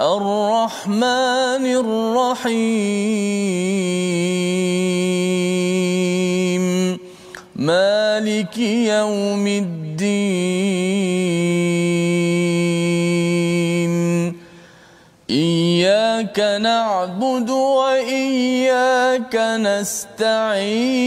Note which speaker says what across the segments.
Speaker 1: الرحمن الرحيم. مالك يوم الدين. إياك نعبد وإياك نستعين.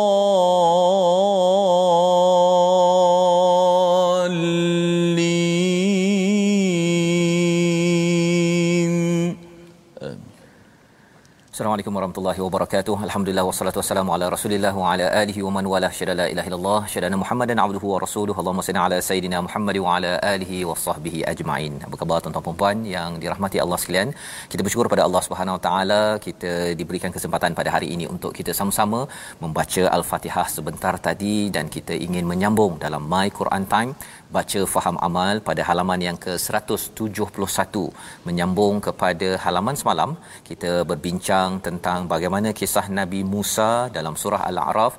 Speaker 2: Assalamualaikum warahmatullahi wabarakatuh. Alhamdulillah wassalatu wassalamu ala Rasulillah wa ala alihi wa man wala syada la ilaha illallah syada Muhammadan abduhu wa rasuluhu. Allahumma salli ala sayidina Muhammad wa ala alihi wa sahbihi ajma'in. Apa khabar tuan-tuan dan puan yang dirahmati Allah sekalian? Kita bersyukur pada Allah Subhanahu wa taala kita diberikan kesempatan pada hari ini untuk kita sama-sama membaca Al-Fatihah sebentar tadi dan kita ingin menyambung dalam My Quran Time baca faham amal pada halaman yang ke-171 menyambung kepada halaman semalam kita berbincang tentang bagaimana kisah Nabi Musa dalam surah Al-A'raf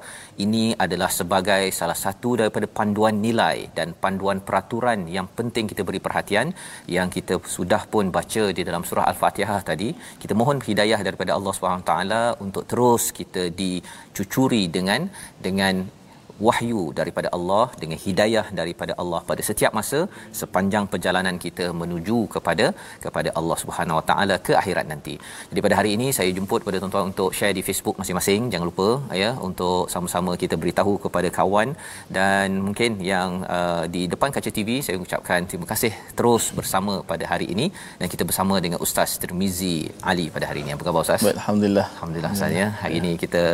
Speaker 2: ini adalah sebagai salah satu daripada panduan nilai dan panduan peraturan yang penting kita beri perhatian yang kita sudah pun baca di dalam surah Al-Fatihah tadi. Kita mohon hidayah daripada Allah taala untuk terus kita dicucuri dengan dengan wahyu daripada Allah dengan hidayah daripada Allah pada setiap masa sepanjang perjalanan kita menuju kepada kepada Allah Subhanahu Wa Taala ke akhirat nanti. Jadi pada hari ini saya jemput pada tuan-tuan untuk share di Facebook masing-masing. Jangan lupa ya untuk sama-sama kita beritahu kepada kawan dan mungkin yang uh, di depan kaca TV saya ucapkan terima kasih terus bersama pada hari ini dan kita bersama dengan Ustaz Tirmizi Ali pada hari ini. Apa khabar Ustaz?
Speaker 1: Baik, Alhamdulillah.
Speaker 2: Alhamdulillah Ustaz ya. Hari ini kita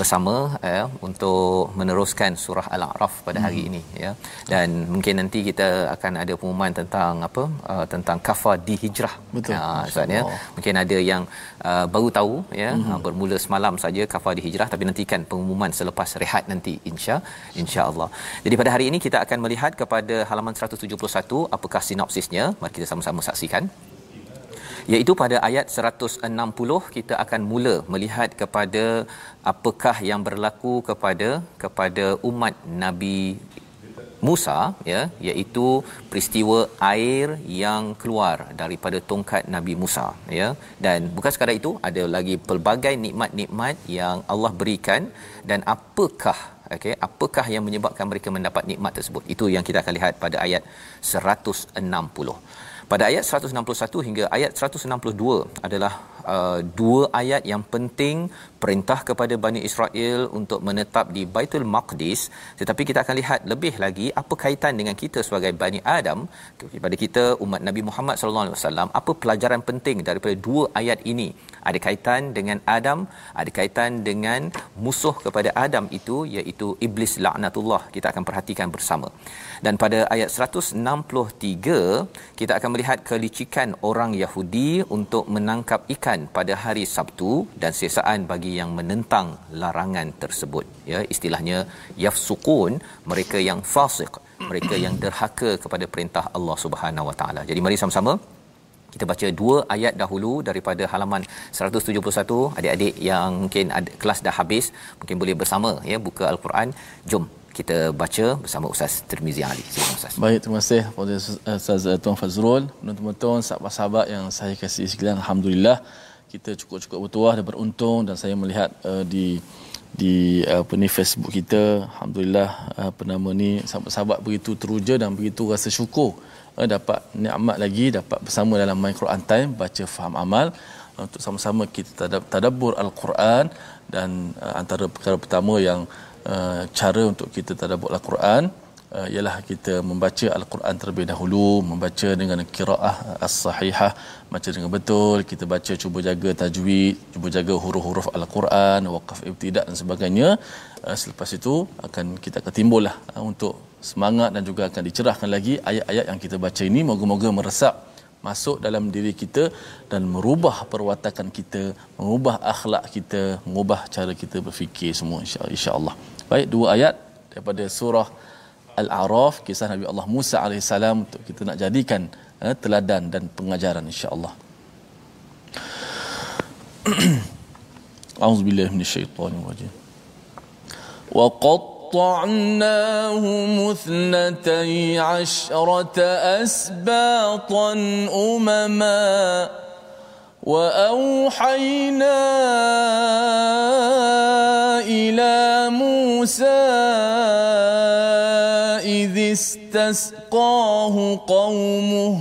Speaker 2: bersama ya untuk meneruskan surah Al-A'raf pada hari ini ya. Dan mungkin nanti kita akan ada pengumuman tentang apa uh, tentang kafar di hijrah.
Speaker 1: Betul.
Speaker 2: Ustaz ya. Mungkin ada yang uh, baru tahu ya mm-hmm. uh, bermula semalam saja kafar di hijrah tapi nantikan pengumuman selepas rehat nanti insya insya-Allah. Jadi pada hari ini kita akan melihat kepada halaman 171 apakah sinopsisnya. Mari kita sama-sama saksikan iaitu pada ayat 160 kita akan mula melihat kepada apakah yang berlaku kepada kepada umat Nabi Musa ya iaitu peristiwa air yang keluar daripada tongkat Nabi Musa ya. Dan bukan sekadar itu ada lagi pelbagai nikmat-nikmat yang Allah berikan dan apakah okey apakah yang menyebabkan mereka mendapat nikmat tersebut. Itu yang kita akan lihat pada ayat 160 pada ayat 161 hingga ayat 162 adalah uh, dua ayat yang penting perintah kepada Bani Israel untuk menetap di Baitul Maqdis. Tetapi kita akan lihat lebih lagi apa kaitan dengan kita sebagai Bani Adam. Kepada kita umat Nabi Muhammad sallallahu alaihi wasallam apa pelajaran penting daripada dua ayat ini? Ada kaitan dengan Adam ada kaitan dengan musuh kepada Adam itu iaitu iblis laknatullah. Kita akan perhatikan bersama. Dan pada ayat 163 kita akan melihat kelicikan orang Yahudi untuk menangkap ikan pada hari Sabtu dan siasaan bagi yang menentang larangan tersebut ya istilahnya yafsukun mereka yang fasik mereka yang derhaka kepada perintah Allah Subhanahu Wa Taala jadi mari sama-sama kita baca dua ayat dahulu daripada halaman 171 adik-adik yang mungkin ada kelas dah habis mungkin boleh bersama ya buka al-Quran jom kita baca bersama Ustaz Tirmizi Ali. Silakan Ustaz.
Speaker 1: Baik, terima kasih kepada Ustaz Tuan Fazrul, teman-teman, sahabat-sahabat yang saya kasih sekalian. Alhamdulillah kita cukup-cukup bertuah dan beruntung dan saya melihat uh, di di apa ni Facebook kita alhamdulillah apa nama ni sahabat-sahabat begitu teruja dan begitu rasa syukur uh, dapat nikmat lagi dapat bersama dalam My Quran Time baca faham amal. Untuk sama-sama kita tadabbur al-Quran dan uh, antara perkara pertama yang uh, cara untuk kita tadabbur al-Quran uh, ialah kita membaca al-Quran terlebih dahulu membaca dengan qiraah as-sahihah baca dengan betul kita baca cuba jaga tajwid cuba jaga huruf-huruf al-Quran waqaf ibtidak dan sebagainya uh, selepas itu akan kita akan timbullah uh, untuk semangat dan juga akan dicerahkan lagi ayat-ayat yang kita baca ini moga-moga meresap masuk dalam diri kita dan merubah perwatakan kita, mengubah akhlak kita, mengubah cara kita berfikir semua insya-Allah. Baik dua ayat daripada surah Al-A'raf kisah Nabi Allah Musa alaihissalam untuk kita nak jadikan eh, teladan dan pengajaran insya-Allah. A'udzubillahi minasyaitonirrajim. Wa قطعناهم اثنتي عشرة أسباطا أمما وأوحينا إلى موسى استسقاه قومه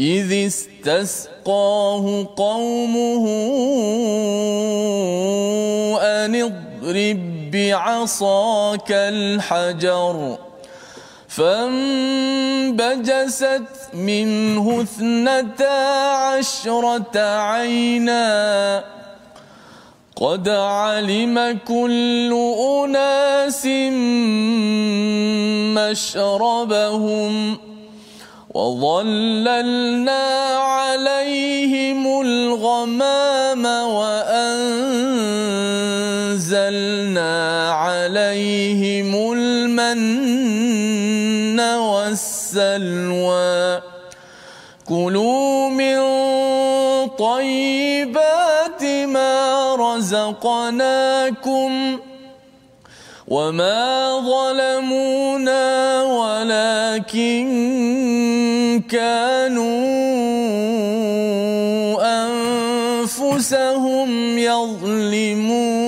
Speaker 1: إذ استسقاه قومه أن اضرب بعصاك الحجر فانبجست منه اثنتا عشرة عيناً. قد علم كل أناس مشربهم وظللنا عليهم الغمام وأنزلنا عليهم المن والسلوى. كلوا من رزقناكم وما ظلمونا ولكن كانوا أنفسهم يظلمون.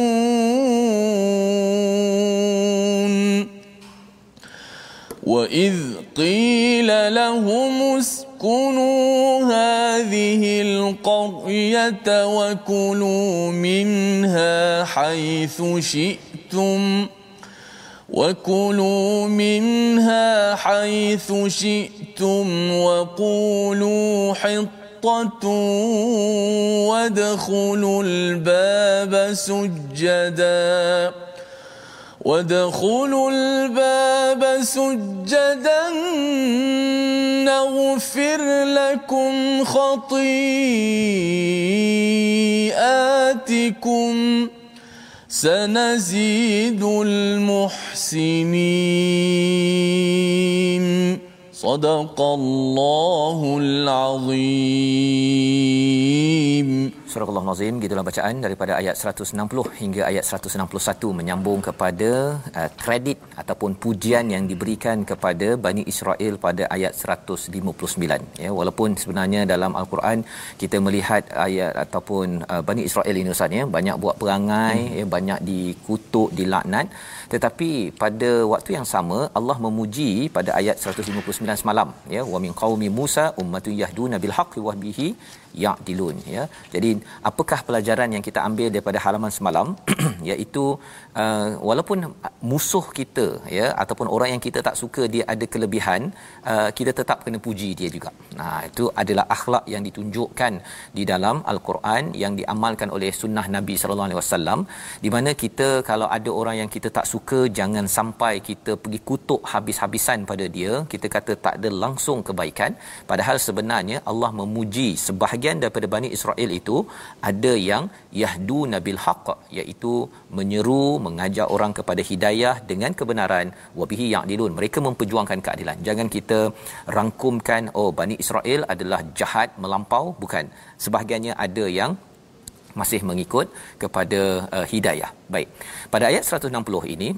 Speaker 1: وإذ قيل لهم اسكنوا هذه القرية وكلوا منها حيث شئتم. وكلوا منها حيث شئتم وقولوا حطة وادخلوا الباب سجداً. وادخلوا الباب سجدا نغفر لكم خطيئاتكم سنزيد المحسنين. صدق الله العظيم.
Speaker 2: Surah Allah Nazim gitulah bacaan daripada ayat 160 hingga ayat 161 menyambung kepada uh, kredit ataupun pujian yang diberikan kepada Bani Israel pada ayat 159 ya walaupun sebenarnya dalam al-Quran kita melihat ayat ataupun uh, Bani Israel ini Ustaz ya banyak buat perangai hmm. ya banyak dikutuk dilaknat tetapi pada waktu yang sama Allah memuji pada ayat 159 semalam ya. Wa min qaumi Musa ummatun yahduna bil haqqi wa bihi ya'dilun ya. Jadi apakah pelajaran yang kita ambil daripada halaman semalam? Iaitu uh, walaupun musuh kita ya ataupun orang yang kita tak suka dia ada kelebihan uh, kita tetap kena puji dia juga. Nah itu adalah akhlak yang ditunjukkan di dalam al-Quran yang diamalkan oleh sunnah Nabi sallallahu alaihi wasallam di mana kita kalau ada orang yang kita tak suka jangan sampai kita pergi kutuk habis-habisan pada dia. Kita kata tak ada langsung kebaikan. Padahal sebenarnya Allah memuji sebahagian daripada Bani Israel itu ada yang yahdu nabil haqq iaitu menyeru mengajak orang kepada hidayah dengan kebenaran. Wabihi ya'dilun. Mereka memperjuangkan keadilan. Jangan kita rangkumkan oh Bani Israel adalah jahat melampau. Bukan. Sebahagiannya ada yang masih mengikut kepada uh, hidayah. Baik. Pada ayat 160 ini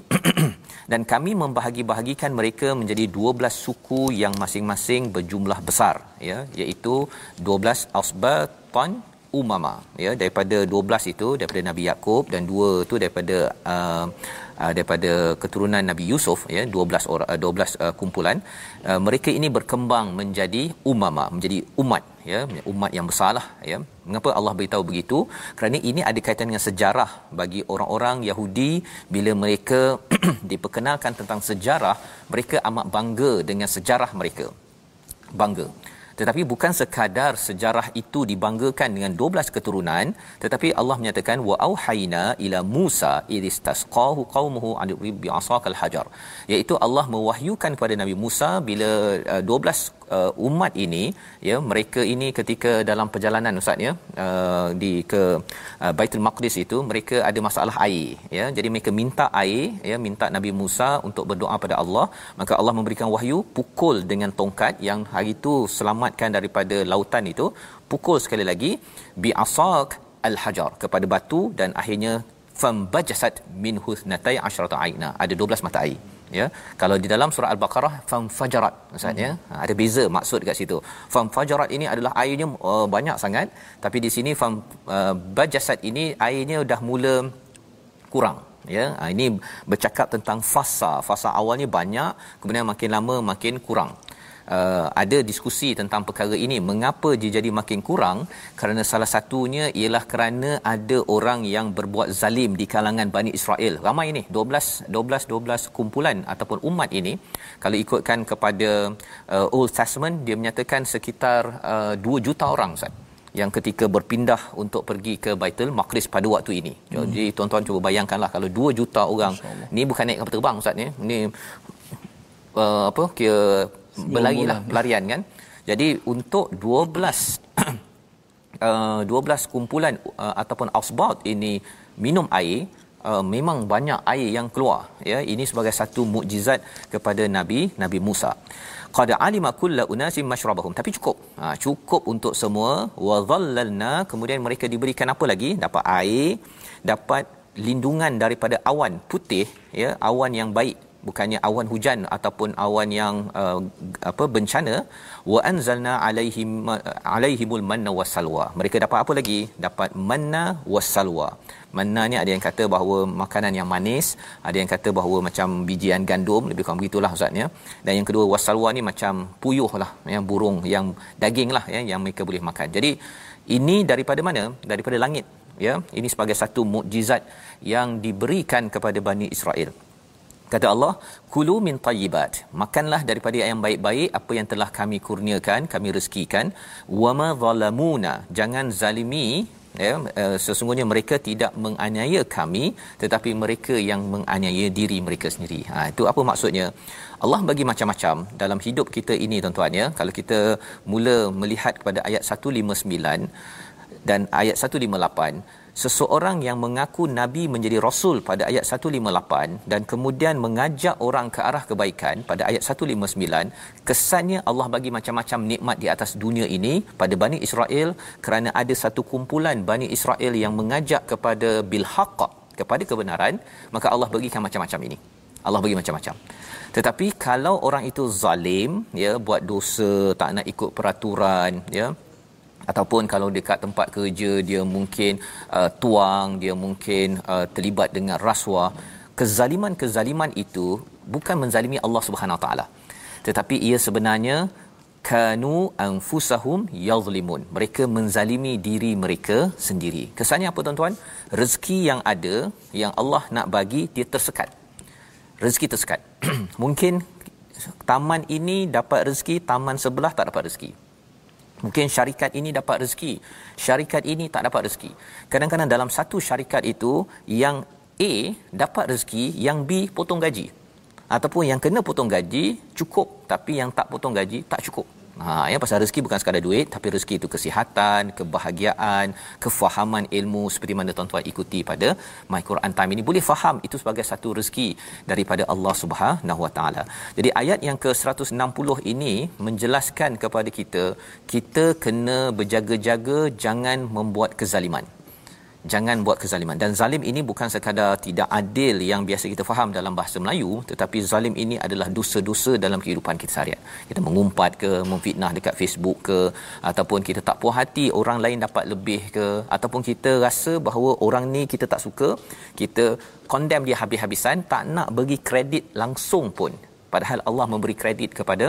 Speaker 2: dan kami membahagi-bahagikan mereka menjadi 12 suku yang masing-masing berjumlah besar ya iaitu 12 asbatan umama ya. Daripada 12 itu daripada Nabi Yakub dan dua tu daripada uh, uh, daripada keturunan Nabi Yusuf ya. 12 orang uh, 12 uh, kumpulan. Uh, mereka ini berkembang menjadi umama menjadi umat ya. Umat yang besarlah ya. Mengapa Allah beritahu begitu? Kerana ini ada kaitan dengan sejarah bagi orang-orang Yahudi. Bila mereka diperkenalkan tentang sejarah mereka amat bangga dengan sejarah mereka. Bangga tetapi bukan sekadar sejarah itu dibanggakan dengan 12 keturunan tetapi Allah menyatakan wa auhayna ila Musa idistasqahu qaumuhu an bi asaqal hajar. Iaitu Allah mewahyukan kepada Nabi Musa bila uh, 12 uh, umat ini ya mereka ini ketika dalam perjalanan ustaz ya uh, di ke uh, Baitul Maqdis itu mereka ada masalah air ya. Jadi mereka minta air ya minta Nabi Musa untuk berdoa pada Allah. Maka Allah memberikan wahyu pukul dengan tongkat yang hari itu selamatkan daripada lautan itu. Pukul sekali lagi bi asaq al hajar kepada batu dan akhirnya fambajasat min husnatai asyrata aina. Ada 12 mata air ya. Kalau di dalam surah al-baqarah fam fajarat maksudnya hmm. ada beza maksud kat situ. Fam fajarat ini adalah airnya uh, banyak sangat. Tapi di sini fam uh, bajasat ini airnya dah mula kurang ya. Ha, ini bercakap tentang fasa. Fasa awalnya banyak kemudian makin lama makin kurang uh, ada diskusi tentang perkara ini mengapa dia jadi makin kurang kerana salah satunya ialah kerana ada orang yang berbuat zalim di kalangan Bani Israel ramai ini 12 12 12 kumpulan ataupun umat ini kalau ikutkan kepada uh, Old Testament dia menyatakan sekitar uh, 2 juta orang Ustaz yang ketika berpindah untuk pergi ke Baitul Maqdis pada waktu ini. Jadi hmm. tuan-tuan cuba bayangkanlah kalau 2 juta orang ni bukan naik kapal terbang ustaz ni. Ni uh, apa kira berlari lah pelarian kan? Jadi untuk 12 uh, 12 kumpulan uh, ataupun ausbat ini minum air uh, memang banyak air yang keluar ya. Ini sebagai satu mukjizat kepada nabi nabi Musa. Qad alima kullu unasin mashrabahum. Tapi cukup. Ha, cukup untuk semua. Wa dhallalna kemudian mereka diberikan apa lagi? Dapat air dapat lindungan daripada awan putih ya awan yang baik bukannya awan hujan ataupun awan yang uh, apa bencana wa anzalna alaihim alaihimul manna wasalwa mereka dapat apa lagi? Dapat manna wasalwa manna ni ada yang kata bahawa makanan yang manis ada yang kata bahawa macam bijian gandum lebih kurang begitulah ustaz ya dan yang kedua wasalwa ni macam puyuh lah yang burung yang daging lah ya yang mereka boleh makan. Jadi ini daripada mana? Daripada langit ya. Ini sebagai satu mukjizat yang diberikan kepada Bani Israel Kata Allah, kulu min tayyibat. Makanlah daripada yang baik-baik apa yang telah kami kurniakan, kami rezekikan. Wa ma zalamuna. Jangan zalimi ya uh, sesungguhnya mereka tidak menganiaya kami tetapi mereka yang menganiaya diri mereka sendiri. Ha itu apa maksudnya? Allah bagi macam-macam dalam hidup kita ini tuan-tuan ya. Kalau kita mula melihat kepada ayat 159 dan ayat 158 seseorang yang mengaku nabi menjadi rasul pada ayat 158 dan kemudian mengajak orang ke arah kebaikan pada ayat 159 kesannya Allah bagi macam-macam nikmat di atas dunia ini pada Bani Israel kerana ada satu kumpulan Bani Israel yang mengajak kepada bil haqq kepada kebenaran maka Allah bagikan macam-macam ini. Allah bagi macam-macam. Tetapi kalau orang itu zalim ya buat dosa tak nak ikut peraturan ya ataupun kalau dekat tempat kerja dia mungkin uh, tuang dia mungkin uh, terlibat dengan rasuah. Kezaliman-kezaliman itu bukan menzalimi Allah Subhanahu Wa taala. Tetapi ia sebenarnya kanu anfusahum yazlimun. Mereka menzalimi diri mereka sendiri. Kesannya apa tuan-tuan? Rezeki yang ada yang Allah nak bagi dia tersekat. Rezeki tersekat. Mungkin taman ini dapat rezeki taman sebelah tak dapat rezeki Mungkin syarikat ini dapat rezeki, syarikat ini tak dapat rezeki. Kadang-kadang dalam satu syarikat itu yang A dapat rezeki, yang B potong gaji. Ataupun yang kena potong gaji cukup tapi yang tak potong gaji tak cukup. Ha ya pasal rezeki bukan sekadar duit tapi rezeki itu kesihatan, kebahagiaan, kefahaman ilmu seperti mana tuan-tuan ikuti pada My Quran Time ini boleh faham itu sebagai satu rezeki daripada Allah Subhanahu Wa Taala. Jadi ayat yang ke-160 ini menjelaskan kepada kita kita kena berjaga-jaga jangan membuat kezaliman. Jangan buat kezaliman. Dan zalim ini bukan sekadar tidak adil yang biasa kita faham dalam bahasa Melayu tetapi zalim ini adalah dosa-dosa dalam kehidupan kita seharian. Kita mengumpat ke memfitnah dekat Facebook ke ataupun kita tak puas hati orang lain dapat lebih ke ataupun kita rasa bahawa orang ni kita tak suka kita condemn dia habis-habisan tak nak bagi kredit langsung pun. Padahal Allah memberi kredit kepada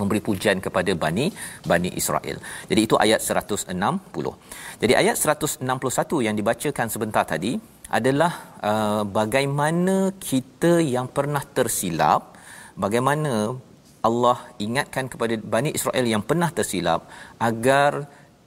Speaker 2: memberi pujian kepada Bani Bani Israel. Jadi itu ayat 160. Jadi ayat 161 yang dibacakan sebentar tadi adalah uh, bagaimana kita yang pernah tersilap, bagaimana Allah ingatkan kepada Bani Israel yang pernah tersilap agar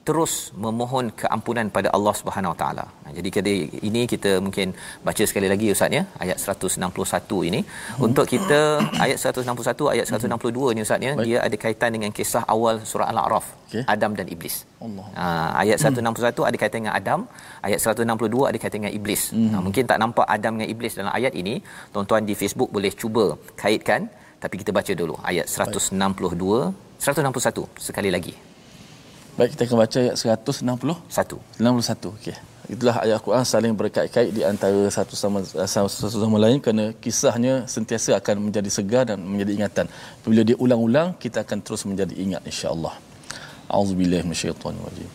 Speaker 2: terus memohon keampunan pada Allah Subhanahu Wa Taala. Jadi kali ini kita mungkin baca sekali lagi ustaz ya ayat 161 ini hmm. untuk kita ayat 161 ayat 162 ni ustaz ya dia ada kaitan dengan kisah awal surah Al-A'raf okay. Adam dan iblis. Allah. Ha, ayat 161 hmm. ada kaitan dengan Adam, ayat 162 ada kaitan dengan iblis. Hmm. Ha, mungkin tak nampak Adam dengan iblis dalam ayat ini, tuan-tuan di Facebook boleh cuba kaitkan tapi kita baca dulu ayat 162 161 sekali lagi
Speaker 1: Baik kita akan baca ayat 161. 91. Okey. Itulah ayat Quran saling berkait-kait di antara satu sama satu sama lain kerana kisahnya sentiasa akan menjadi segar dan menjadi ingatan. Bila dia ulang-ulang kita akan terus menjadi ingat insya-Allah. Auzubillahi minasyaitonir rajim.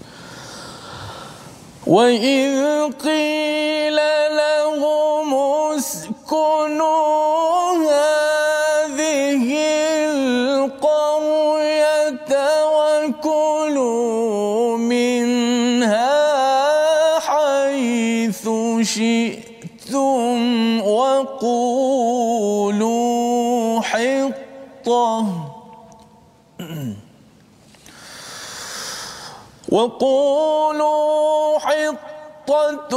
Speaker 1: وَإِذْ قِيلَ لَهُمُ اسْكُنُوا هَٰذِهِ الْقَرْيَةَ شِئْتُمْ وَقُولُوا حِطَّةٌ. وقولوا حطة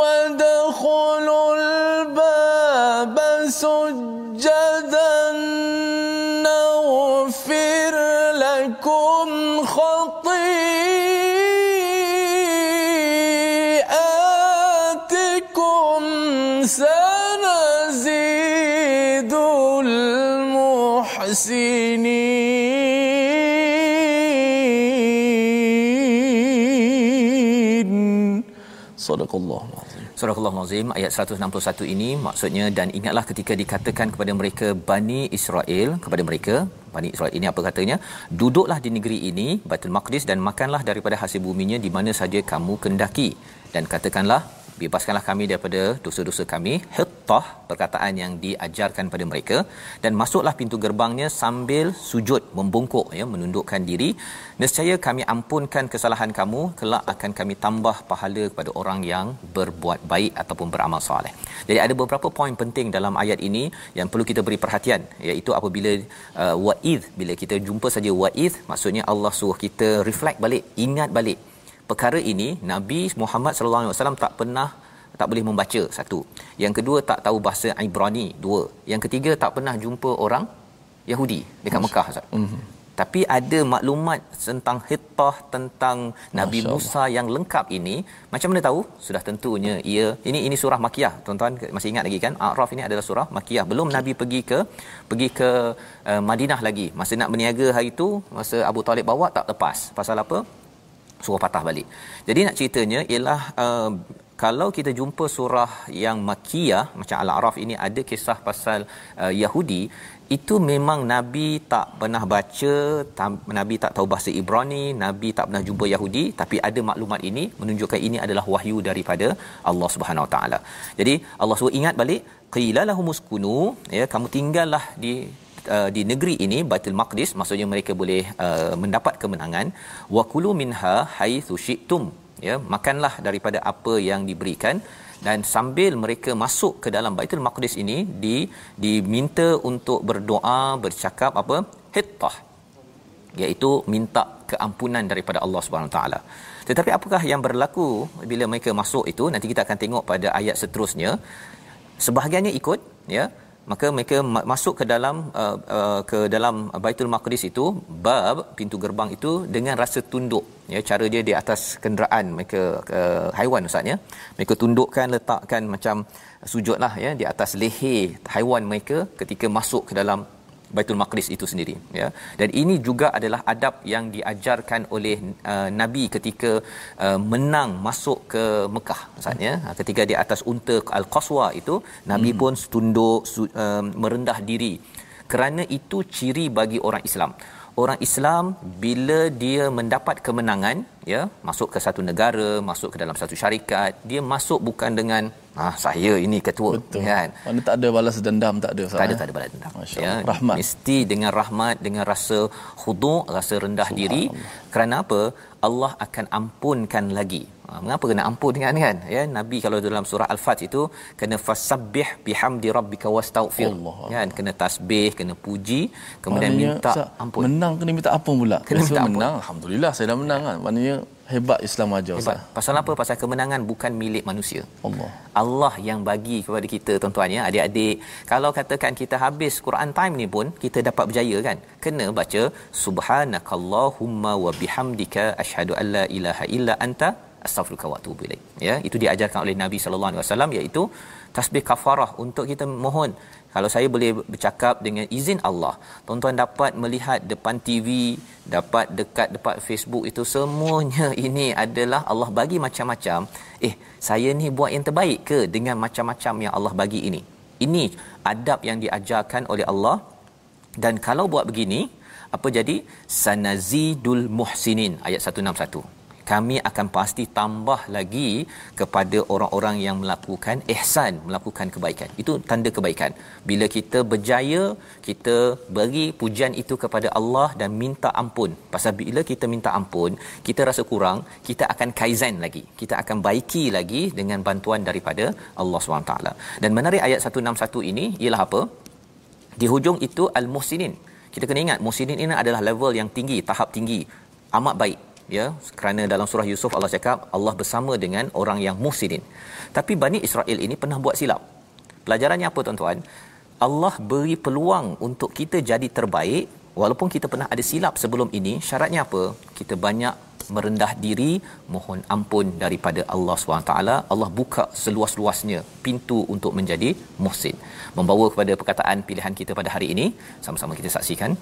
Speaker 1: وادخلوا الباب سجدا نغفر لكم خطيئاتكم المحسنين صدق الله العظيم
Speaker 2: Surah Al-Azim ayat 161 ini maksudnya dan ingatlah ketika dikatakan kepada mereka Bani Israel kepada mereka Bani Israel ini apa katanya duduklah di negeri ini Baitul Maqdis dan makanlah daripada hasil buminya di mana saja kamu kendaki dan katakanlah bebaskanlah kami daripada dosa-dosa kami. Hittah perkataan yang diajarkan pada mereka. Dan masuklah pintu gerbangnya sambil sujud membungkuk ya menundukkan diri. Nescaya kami ampunkan kesalahan kamu kelak akan kami tambah pahala kepada orang yang berbuat baik ataupun beramal soleh. Jadi ada beberapa poin penting dalam ayat ini yang perlu kita beri perhatian iaitu apabila uh, wa'id bila kita jumpa saja wa'id maksudnya Allah suruh kita reflect balik ingat balik perkara ini Nabi Muhammad sallallahu alaihi wasallam tak pernah tak boleh membaca satu. Yang kedua tak tahu bahasa Ibrani dua. Yang ketiga tak pernah jumpa orang Yahudi dekat Mekah Ustaz. Mm-hmm. Tapi ada maklumat tentang Hittah tentang Nabi Masya Musa Allah. yang lengkap ini, macam mana tahu? Sudah tentunya ia ini ini surah Makiyah. Tuan-tuan masih ingat lagi kan? A'raf ini adalah surah Makiyah. Belum Nabi pergi ke pergi ke uh, Madinah lagi. Masa nak berniaga hari itu, masa Abu Talib bawa tak lepas. Pasal apa? Surah patah balik. Jadi nak ceritanya ialah uh, kalau kita jumpa surah yang makiyah macam Al-A'raf ini ada kisah pasal uh, Yahudi itu memang nabi tak pernah baca nabi tak tahu bahasa Ibrani nabi tak pernah jumpa Yahudi tapi ada maklumat ini menunjukkan ini adalah wahyu daripada Allah Subhanahu Wa Taala. Jadi Allah suruh ingat balik qila lahumuskunu ya kamu tinggallah di uh, di negeri ini Baitul Maqdis maksudnya mereka boleh uh, mendapat kemenangan. Wa kulu minha haitsu syi'tum. Ya makanlah daripada apa yang diberikan. Dan sambil mereka masuk ke dalam Baitul Maqdis ini di diminta untuk berdoa bercakap apa? Hittah. Iaitu minta keampunan daripada Allah Subhanahu taala. Tetapi apakah yang berlaku bila mereka masuk itu? Nanti kita akan tengok pada ayat seterusnya. Sebahagiannya ikut ya maka mereka masuk ke dalam uh, uh, ke dalam Baitul Maqdis itu bab pintu gerbang itu dengan rasa tunduk. Ya cara dia di atas kenderaan mereka uh, haiwan ustaz ya. Mereka tundukkan letakkan macam sujudlah ya di atas leher haiwan mereka ketika masuk ke dalam Baitul Maqdis itu sendiri ya dan ini juga adalah adab yang diajarkan oleh uh, nabi ketika uh, menang masuk ke Mekah maksudnya hmm. ketika di atas unta Al-Qaswa itu nabi hmm. pun tunduk su- uh, merendah diri kerana itu ciri bagi orang Islam orang Islam bila dia mendapat kemenangan ya masuk ke satu negara masuk ke dalam satu syarikat dia masuk bukan dengan ah saya ini ketua
Speaker 1: Betul.
Speaker 2: kan?
Speaker 1: Mana tak ada balas dendam tak ada
Speaker 2: tak ada tak ada balas dendam.
Speaker 1: Ya rahmat.
Speaker 2: mesti dengan rahmat dengan rasa khudu' rasa rendah diri. Kerana apa? Allah akan ampunkan lagi. Ha, mengapa kena ampun dengan kan? Ya nabi kalau dalam surah al-fat itu kena fasabbih bihamdi rabbika wastaghfir. Kan? Kena tasbih kena puji kemudian
Speaker 1: Maknanya,
Speaker 2: minta ampun.
Speaker 1: menang kena minta ampun pula.
Speaker 2: Kena minta ampun.
Speaker 1: menang alhamdulillah saya dah menang kan? Maknanya hebat Islam ajar
Speaker 2: Hebat.
Speaker 1: Ustaz
Speaker 2: Pasal apa? Pasal kemenangan bukan milik manusia.
Speaker 1: Allah
Speaker 2: Allah yang bagi kepada kita tuan-tuan ya, adik-adik. Kalau katakan kita habis Quran time ni pun kita dapat berjaya kan? Kena baca subhanakallahumma wa bihamdika asyhadu an la ilaha illa anta astaghfiruka wa atubu ilaik. Ya, itu diajarkan oleh Nabi sallallahu alaihi wasallam iaitu tasbih kafarah untuk kita mohon kalau saya boleh bercakap dengan izin Allah tuan-tuan dapat melihat depan TV dapat dekat dekat Facebook itu semuanya ini adalah Allah bagi macam-macam. Eh saya ni buat yang terbaik ke dengan macam-macam yang Allah bagi ini? Ini adab yang diajarkan oleh Allah. Dan kalau buat begini apa jadi? Sanazidul muhsinin ayat 161 kami akan pasti tambah lagi kepada orang-orang yang melakukan ihsan, melakukan kebaikan. Itu tanda kebaikan. Bila kita berjaya, kita beri pujian itu kepada Allah dan minta ampun. Pasal bila kita minta ampun, kita rasa kurang, kita akan kaizen lagi. Kita akan baiki lagi dengan bantuan daripada Allah SWT. Dan menarik ayat 161 ini ialah apa? Di hujung itu al-muhsinin. Kita kena ingat muhsinin ini adalah level yang tinggi, tahap tinggi. Amat baik ya kerana dalam surah Yusuf Allah cakap Allah bersama dengan orang yang muhsinin. Tapi Bani Israel ini pernah buat silap. Pelajarannya apa tuan-tuan? Allah beri peluang untuk kita jadi terbaik walaupun kita pernah ada silap sebelum ini. Syaratnya apa? Kita banyak merendah diri mohon ampun daripada Allah SWT Allah buka seluas-luasnya pintu untuk menjadi muhsin membawa kepada perkataan pilihan kita pada hari ini sama-sama kita saksikan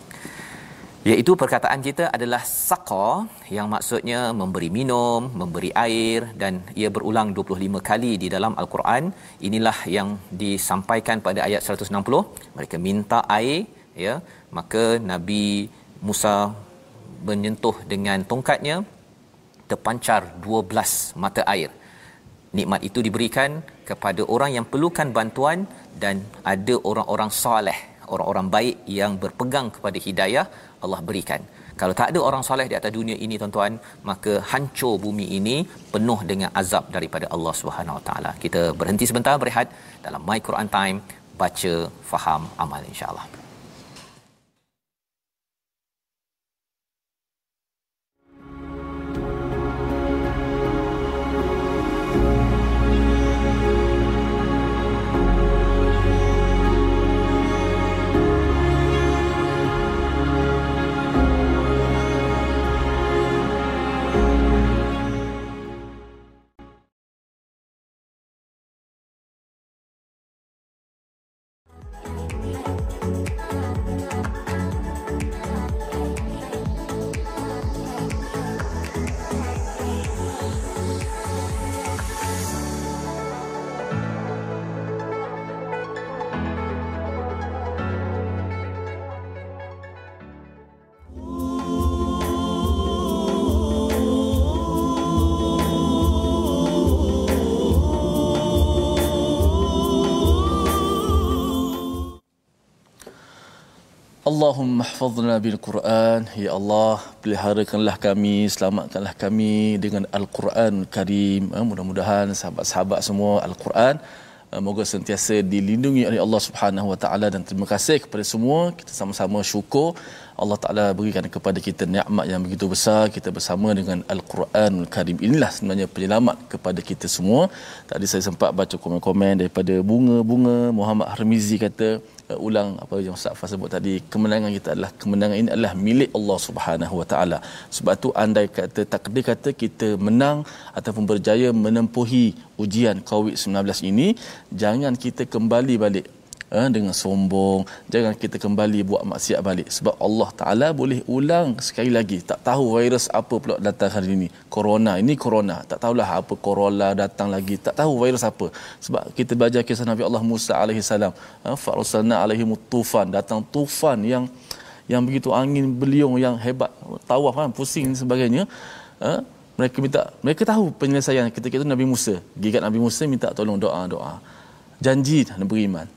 Speaker 2: iaitu perkataan kita adalah saqa yang maksudnya memberi minum, memberi air dan ia berulang 25 kali di dalam al-Quran. Inilah yang disampaikan pada ayat 160. Mereka minta air ya, maka Nabi Musa menyentuh dengan tongkatnya terpancar 12 mata air. Nikmat itu diberikan kepada orang yang perlukan bantuan dan ada orang-orang soleh, orang-orang baik yang berpegang kepada hidayah Allah berikan. Kalau tak ada orang soleh di atas dunia ini tuan-tuan, maka hancur bumi ini penuh dengan azab daripada Allah Subhanahu Wa Taala. Kita berhenti sebentar berehat dalam My Quran Time, baca, faham, amal insya-Allah.
Speaker 1: Allahumma hafazna bil Quran. Ya Allah peliharakanlah kami selamatkanlah kami dengan Al-Quran Karim. Eh, mudah-mudahan sahabat-sahabat semua Al-Quran eh, moga sentiasa dilindungi oleh Allah Subhanahu Wa Taala. Dan terima kasih kepada semua. Kita sama-sama syukur Allah Taala berikan kepada kita nikmat yang begitu besar. Kita bersama dengan Al-Quranul Karim. Inilah sebenarnya penyelamat kepada kita semua. Tadi saya sempat baca komen-komen daripada bunga-bunga Muhammad Harmizi kata uh, ulang apa yang Ustaz Fas sebut tadi. Kemenangan kita adalah kemenangan ini adalah milik Allah Subhanahu Wa Taala. Sebab tu andai kata takdir kata kita menang ataupun berjaya menempuhi ujian COVID-19 ini jangan kita kembali balik uh, dengan sombong. Jangan kita kembali buat maksiat balik. Sebab Allah Taala boleh ulang sekali lagi. Tak tahu virus apa pula datang hari ini. Corona. Ini corona. Tak tahulah apa corona datang lagi. Tak tahu virus apa. Sebab kita belajar kisah Nabi Allah Musa alaihi salam. Fa arsalna alaihim tufan. Datang tufan yang yang begitu angin beliung yang hebat. Tawaf kan pusing dan sebagainya. Uh, mereka minta mereka tahu penyelesaian ketika itu Nabi Musa. Gigat Nabi Musa minta tolong doa doa. Janji nak beriman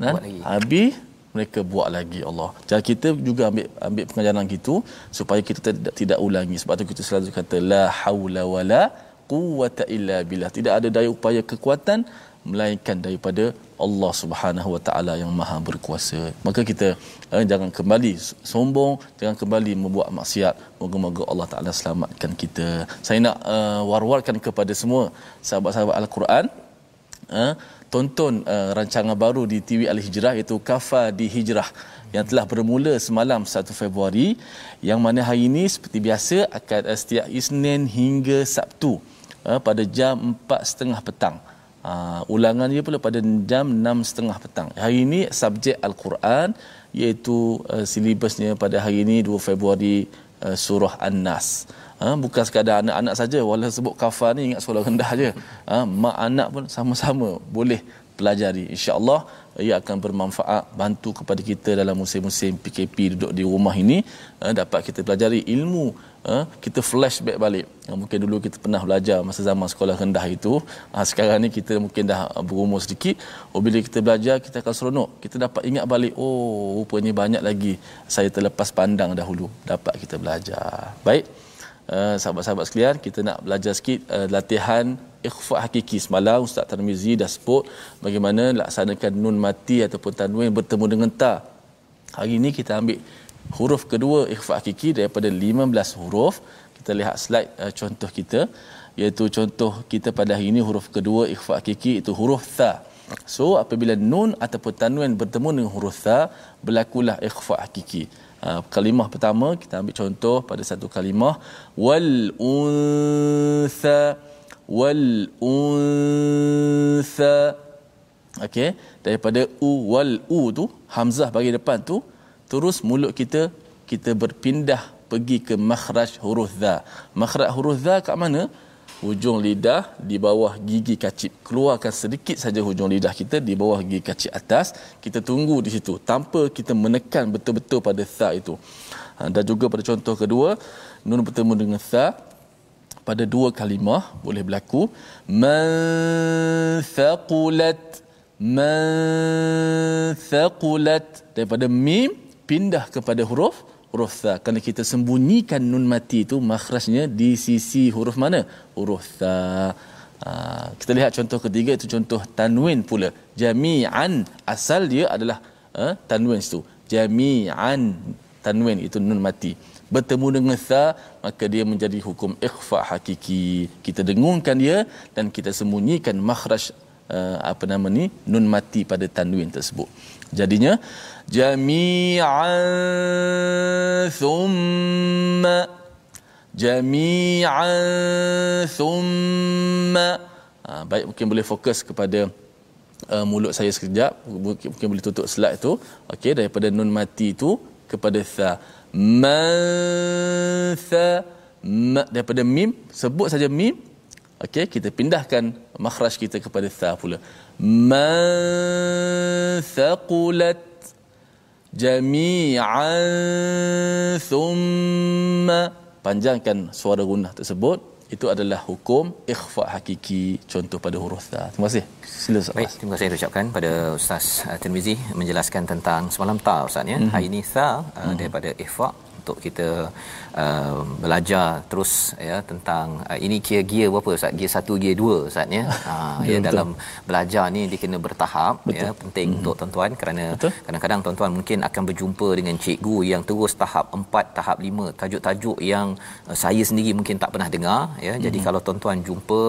Speaker 1: kan habis mereka buat lagi Allah. Jadi kita juga ambil ambil pengajaran gitu supaya kita tidak tidak ulangi. Sebab tu kita selalu kata la haula wala quwwata illa billah. Tidak ada daya upaya kekuatan melainkan daripada Allah Subhanahu Wa Taala yang Maha berkuasa. Maka kita eh, jangan kembali sombong, jangan kembali membuat maksiat. Moga-moga Allah Taala selamatkan kita. Saya nak uh, war-warkan kepada semua sahabat-sahabat Al-Quran uh, tonton uh, rancangan baru di TV Al-Hijrah iaitu Kafa di Hijrah yang telah bermula semalam 1 Februari yang mana hari ini seperti biasa akan uh, setiap Isnin hingga Sabtu uh, pada jam 4.30 petang. Uh, ulangan dia pula pada jam 6.30 petang. Hari ini subjek Al-Quran iaitu uh, silibusnya pada hari ini 2 Februari uh, surah An-Nas. Ha, bukan sekadar anak-anak saja walau sebut kafar ni ingat sekolah rendah aja. Ha, mak anak pun sama-sama boleh pelajari. Insya-Allah ia akan bermanfaat bantu kepada kita dalam musim-musim PKP duduk di rumah ini ha, dapat kita pelajari ilmu ha, kita flashback balik. Ha, mungkin dulu kita pernah belajar masa zaman sekolah rendah itu. Ha, sekarang ni kita mungkin dah berumur sedikit. Oh bila kita belajar kita akan seronok. Kita dapat ingat balik oh rupanya banyak lagi saya terlepas pandang dahulu dapat kita belajar. Baik. Uh, sahabat-sahabat sekalian kita nak belajar sikit uh, latihan ikhfa hakiki. Semalam Ustaz Tarmizi dah sebut bagaimana laksanakan nun mati ataupun tanwin bertemu dengan ta. Hari ini kita ambil huruf kedua ikhfa hakiki daripada 15 huruf. Kita lihat slide uh, contoh kita. Iaitu contoh kita pada hari ini huruf kedua ikhfa hakiki itu huruf tha so apabila nun ataupun tanwin bertemu dengan huruf tha berlakulah ikhfa hakiki Uh, kalimah pertama kita ambil contoh pada satu kalimah. Wal untha wal untha. Okey daripada u wal u tu hamzah bagi depan tu terus mulut kita kita berpindah pergi ke makhraj huruf za makhraj huruf za kat mana hujung lidah di bawah gigi kacip. Keluarkan sedikit saja hujung lidah kita di bawah gigi kacip atas. Kita tunggu di situ tanpa kita menekan betul-betul pada tha itu. Ha, dan juga pada contoh kedua nun bertemu dengan tha pada dua kalimah boleh berlaku. Man thaqulat man thaqulat daripada mim pindah kepada huruf tha. Kerana kita sembunyikan nun mati itu makhrajnya di sisi huruf mana? Huruf tha. Ha, kita lihat contoh ketiga itu contoh tanwin pula. Jami'an asal dia adalah ha, tanwin itu jami'an tanwin itu nun mati. Bertemu dengan tha maka dia menjadi hukum ikhfa hakiki. Kita dengungkan dia dan kita sembunyikan makhraj uh, apa nama ni? Nun mati pada tanwin tersebut. Jadinya jami'an thumma jami'an thumma. Ha, baik mungkin boleh fokus kepada uh, mulut saya sekejap. Mungkin, mungkin boleh tutup slide tu. Okey daripada nun mati tu kepada tha. Man tha ma, daripada mim sebut saja mim okey kita pindahkan makhraj kita kepada tha pula man thaqulat jami'an thumma panjangkan suara gunah tersebut itu adalah hukum ikhfa hakiki contoh pada huruf ta. Terima kasih.
Speaker 2: Sila Ustaz. Baik, terima kasih ucapkan pada Ustaz Tirmizi menjelaskan tentang semalam ta Ustaz ya. Mm-hmm. Hari ini tha mm-hmm. daripada ikhfa untuk kita uh, belajar terus ya tentang uh, ini gear gear berapa ustaz gear 1 gear 2 ustaz ya uh, ya dalam belajar ni dia kena bertahap ya, betul. ya penting mm-hmm. untuk tuan-tuan kerana betul. kadang-kadang tuan-tuan mungkin akan berjumpa dengan cikgu yang terus tahap 4 tahap 5 tajuk-tajuk yang uh, saya sendiri mungkin tak pernah dengar ya mm-hmm. jadi kalau tuan-tuan jumpa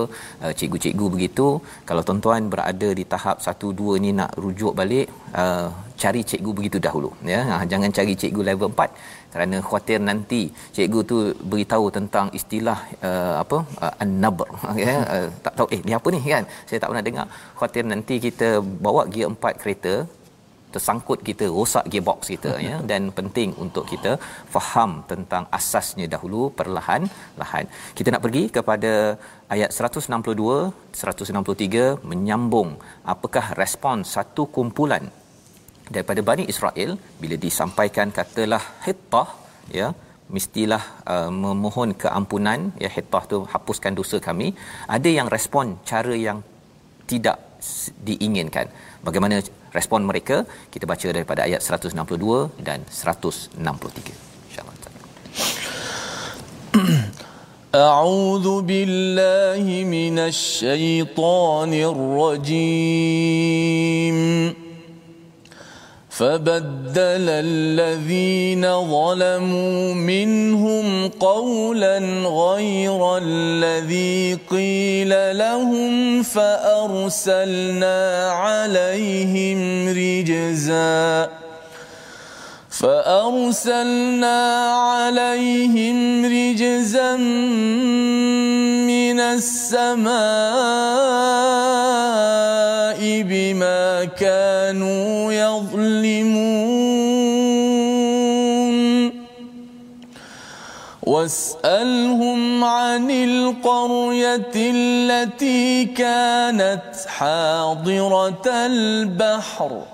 Speaker 2: uh, cikgu-cikgu begitu kalau tuan-tuan berada di tahap 1 2 ni nak rujuk balik uh, cari cikgu begitu dahulu ya ha, jangan cari cikgu level 4 kerana khuatir nanti cikgu tu beritahu tentang istilah uh, apa uh, an-nabr. Ya uh, tak tahu eh ni apa ni kan? Saya tak pernah dengar. Khuatir nanti kita bawa gear 4 kereta tersangkut kita rosak gearbox kita ya. Dan penting untuk kita faham tentang asasnya dahulu perlahan lahan. Kita nak pergi kepada ayat 162 163 menyambung apakah respon satu kumpulan daripada Bani Israel bila disampaikan katalah hittah ya mestilah uh, memohon keampunan ya hittah tu hapuskan dosa kami ada yang respon cara yang tidak diinginkan bagaimana respon mereka kita baca daripada ayat 162 dan 163 insyaallah
Speaker 1: أعوذ بالله من الشيطان الرجيم فبدل الذين ظلموا منهم قولا غير الذي قيل لهم فأرسلنا عليهم رجزا فأرسلنا عليهم رجزا من السماء بما كانوا يظلمون. واسألهم عن القرية التي كانت حاضرة البحر.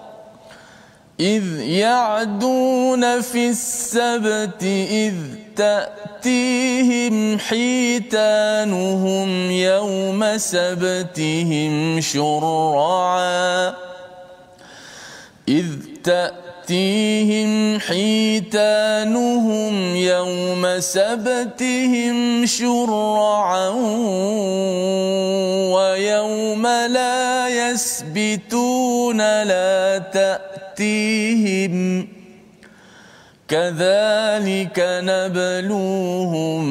Speaker 1: إذ يعدون في السبت إذ تأتيهم حيتانهم يوم سبتهم شرعا. إذ تأتيهم حيتانهم يوم سبتهم شرعا ويوم لا يسبتون لا تأتيهم. كذلك نبلوهم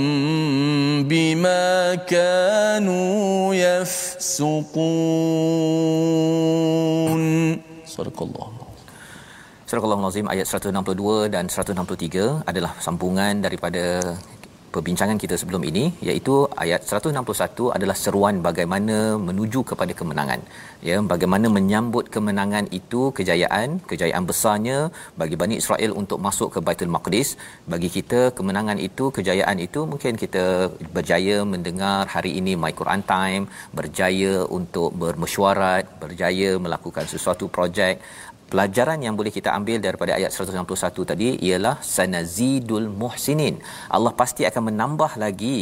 Speaker 1: بما كانوا يفسقون. صدق الله.
Speaker 2: Surah Al-Azim ayat 162 dan 163 adalah sambungan daripada perbincangan kita sebelum ini iaitu ayat 161 adalah seruan bagaimana menuju kepada kemenangan. Ya bagaimana menyambut kemenangan itu kejayaan kejayaan besarnya bagi Bani Israel untuk masuk ke Baitul Maqdis. Bagi kita kemenangan itu kejayaan itu mungkin kita berjaya mendengar hari ini My Quran Time berjaya untuk bermesyuarat berjaya melakukan sesuatu projek pelajaran yang boleh kita ambil daripada ayat 161 tadi ialah sanazidul muhsinin. Allah pasti akan menambah lagi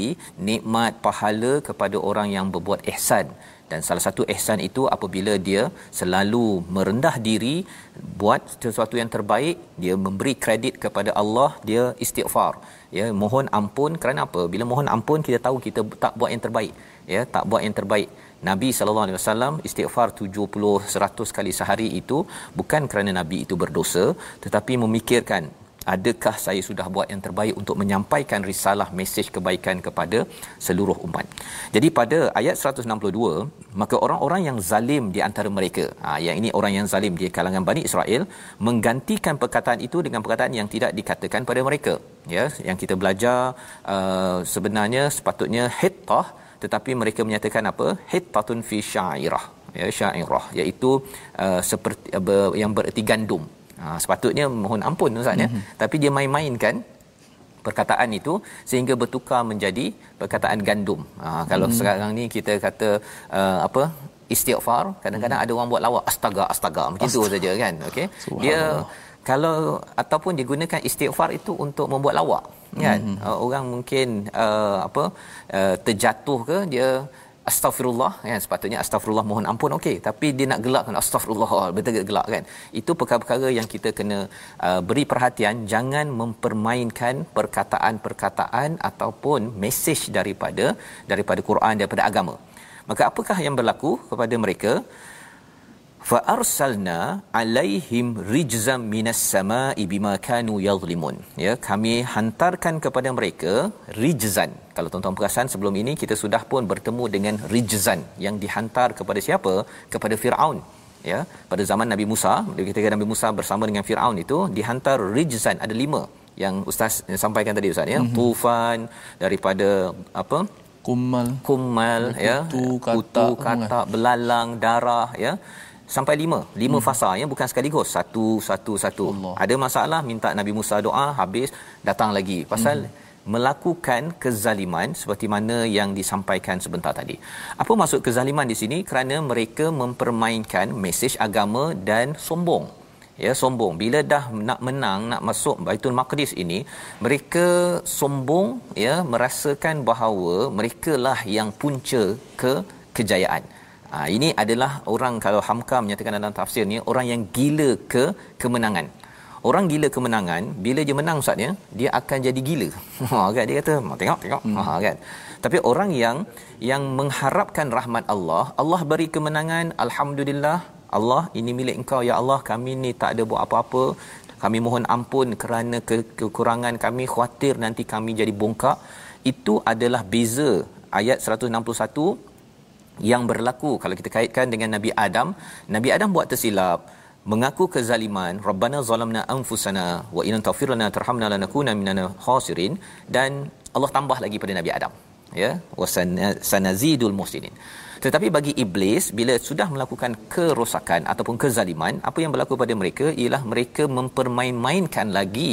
Speaker 2: nikmat pahala kepada orang yang berbuat ihsan. Dan salah satu ihsan itu apabila dia selalu merendah diri buat sesuatu yang terbaik dia memberi kredit kepada Allah dia istighfar. Ya mohon ampun. Kerana apa? Bila mohon ampun kita tahu kita tak buat yang terbaik. Ya tak buat yang terbaik Nabi sallallahu alaihi wasallam istighfar 70 100 kali sehari itu bukan kerana nabi itu berdosa tetapi memikirkan adakah saya sudah buat yang terbaik untuk menyampaikan risalah mesej kebaikan kepada seluruh umat. Jadi pada ayat 162 maka orang-orang yang zalim di antara mereka ha, yang ini orang yang zalim di kalangan Bani Israel menggantikan perkataan itu dengan perkataan yang tidak dikatakan pada mereka ya yang kita belajar uh, sebenarnya sepatutnya hittah tetapi mereka menyatakan apa? Hittatun fi syairah. Ya syairah. Iaitu uh, seperti uh, yang bererti gandum. Ha, sepatutnya mohon ampun ustaz ya. Mm-hmm. tapi dia main-mainkan perkataan itu sehingga bertukar menjadi perkataan gandum. Ha, kalau mm-hmm. sekarang ni kita kata uh, apa? Istighfar kadang-kadang mm-hmm. ada orang buat lawak astaga astaga. Macam tu saja kan okey? Dia kalau ataupun digunakan istighfar itu untuk membuat lawak kan? Mm-hmm. uh, orang mungkin uh, apa uh, terjatuh ke dia astagfirullah kan? Sepatutnya astagfirullah mohon ampun okey. Tapi dia nak gelak kan astagfirullah betul gelak kan? Itu perkara-perkara yang kita kena uh, beri perhatian. Jangan mempermainkan perkataan-perkataan ataupun mesej daripada daripada Quran daripada agama. Maka apakah yang berlaku kepada mereka fa arsalna alaihim rijzam minas samaa'i bima kanu yadhlimun ya kami hantarkan kepada mereka rijzan. Kalau tuan-tuan perasan sebelum ini kita sudah pun bertemu dengan rijzan yang dihantar kepada siapa? Kepada Firaun. Ya pada zaman Nabi Musa ketika Nabi Musa bersama dengan Firaun itu dihantar rijzan. Ada lima yang ustaz sampaikan tadi ustaz ya. Mm-hmm. tufan daripada apa?
Speaker 1: Kumal
Speaker 2: kumal ya. Kutu,
Speaker 1: katak
Speaker 2: belalang darah ya sampai lima. Lima hmm. fasa ya bukan sekaligus. Satu satu satu. Allah. ada masalah minta Nabi Musa doa habis datang lagi. Pasal hmm. melakukan kezaliman seperti mana yang disampaikan sebentar tadi. Apa maksud kezaliman di sini? Kerana mereka mempermainkan mesej agama dan sombong. Ya sombong. Bila dah nak menang nak masuk Baitul Maqdis ini mereka sombong ya merasakan bahawa merekalah yang punca ke kejayaan ha, ini adalah orang kalau Hamka menyatakan dalam tafsir ni orang yang gila ke kemenangan. Orang gila kemenangan bila dia menang ustaz ya dia akan jadi gila. Ha kan? Dia kata tengok tengok. Hmm. ha kan? Tapi orang yang yang mengharapkan rahmat Allah Allah beri kemenangan alhamdulillah Allah ini milik engkau. Ya Allah kami ni tak ada buat apa-apa. Kami mohon ampun kerana ke- kekurangan kami. Khawatir nanti kami jadi bongkak. Itu adalah beza. Ayat 161 yang berlaku. Kalau kita kaitkan dengan Nabi Adam Nabi Adam buat tersilap mengaku kezaliman rabbana zalamna anfusana wa in taghfir lana tarhamna lanakuna minal khasirin. Dan Allah tambah lagi pada Nabi Adam ya wasanazidul muhsinin. Tetapi bagi iblis bila sudah melakukan kerosakan ataupun kezaliman apa yang berlaku pada mereka ialah mereka mempermain-mainkan lagi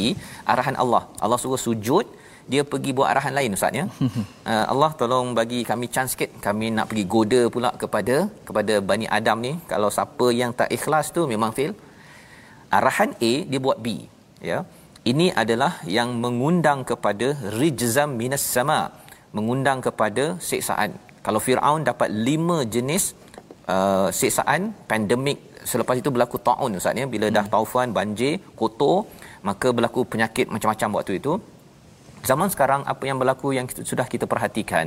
Speaker 2: arahan Allah. Allah suruh sujud dia pergi buat arahan lain ustaz ya? Uh, Allah tolong bagi kami chance sikit. Kami nak pergi goda pula kepada kepada Bani Adam ni. Kalau siapa yang tak ikhlas tu memang fail. Arahan A dia buat B ya? Ini adalah yang mengundang kepada rijzam minas sama. Mengundang kepada siksaan. Kalau Firaun dapat lima jenis uh, siksaan pandemik selepas itu berlaku taun ustaz ya? Bila hmm. dah taufan banjir kotor maka berlaku penyakit macam-macam waktu itu zaman sekarang apa yang berlaku yang kita, sudah kita perhatikan?